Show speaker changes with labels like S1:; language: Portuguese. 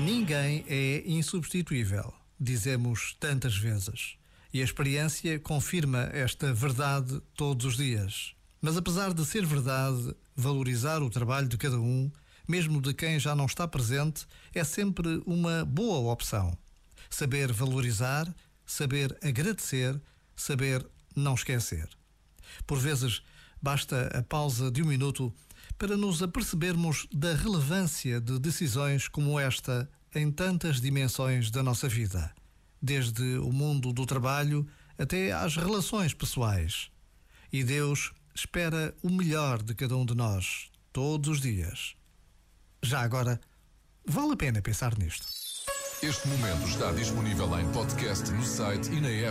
S1: Ninguém é insubstituível, dizemos tantas vezes. E a experiência confirma esta verdade todos os dias. Mas apesar de ser verdade, valorizar o trabalho de cada um, mesmo de quem já não está presente, é sempre uma boa opção. Saber valorizar, saber agradecer, saber não esquecer. Por vezes, basta a pausa de um minuto para nos apercebermos da relevância de decisões como esta em tantas dimensões da nossa vida, desde o mundo do trabalho até às relações pessoais. E Deus espera o melhor de cada um de nós, todos os dias. Já agora, vale a pena pensar nisto.
S2: Este momento está disponível em podcast no site e na app.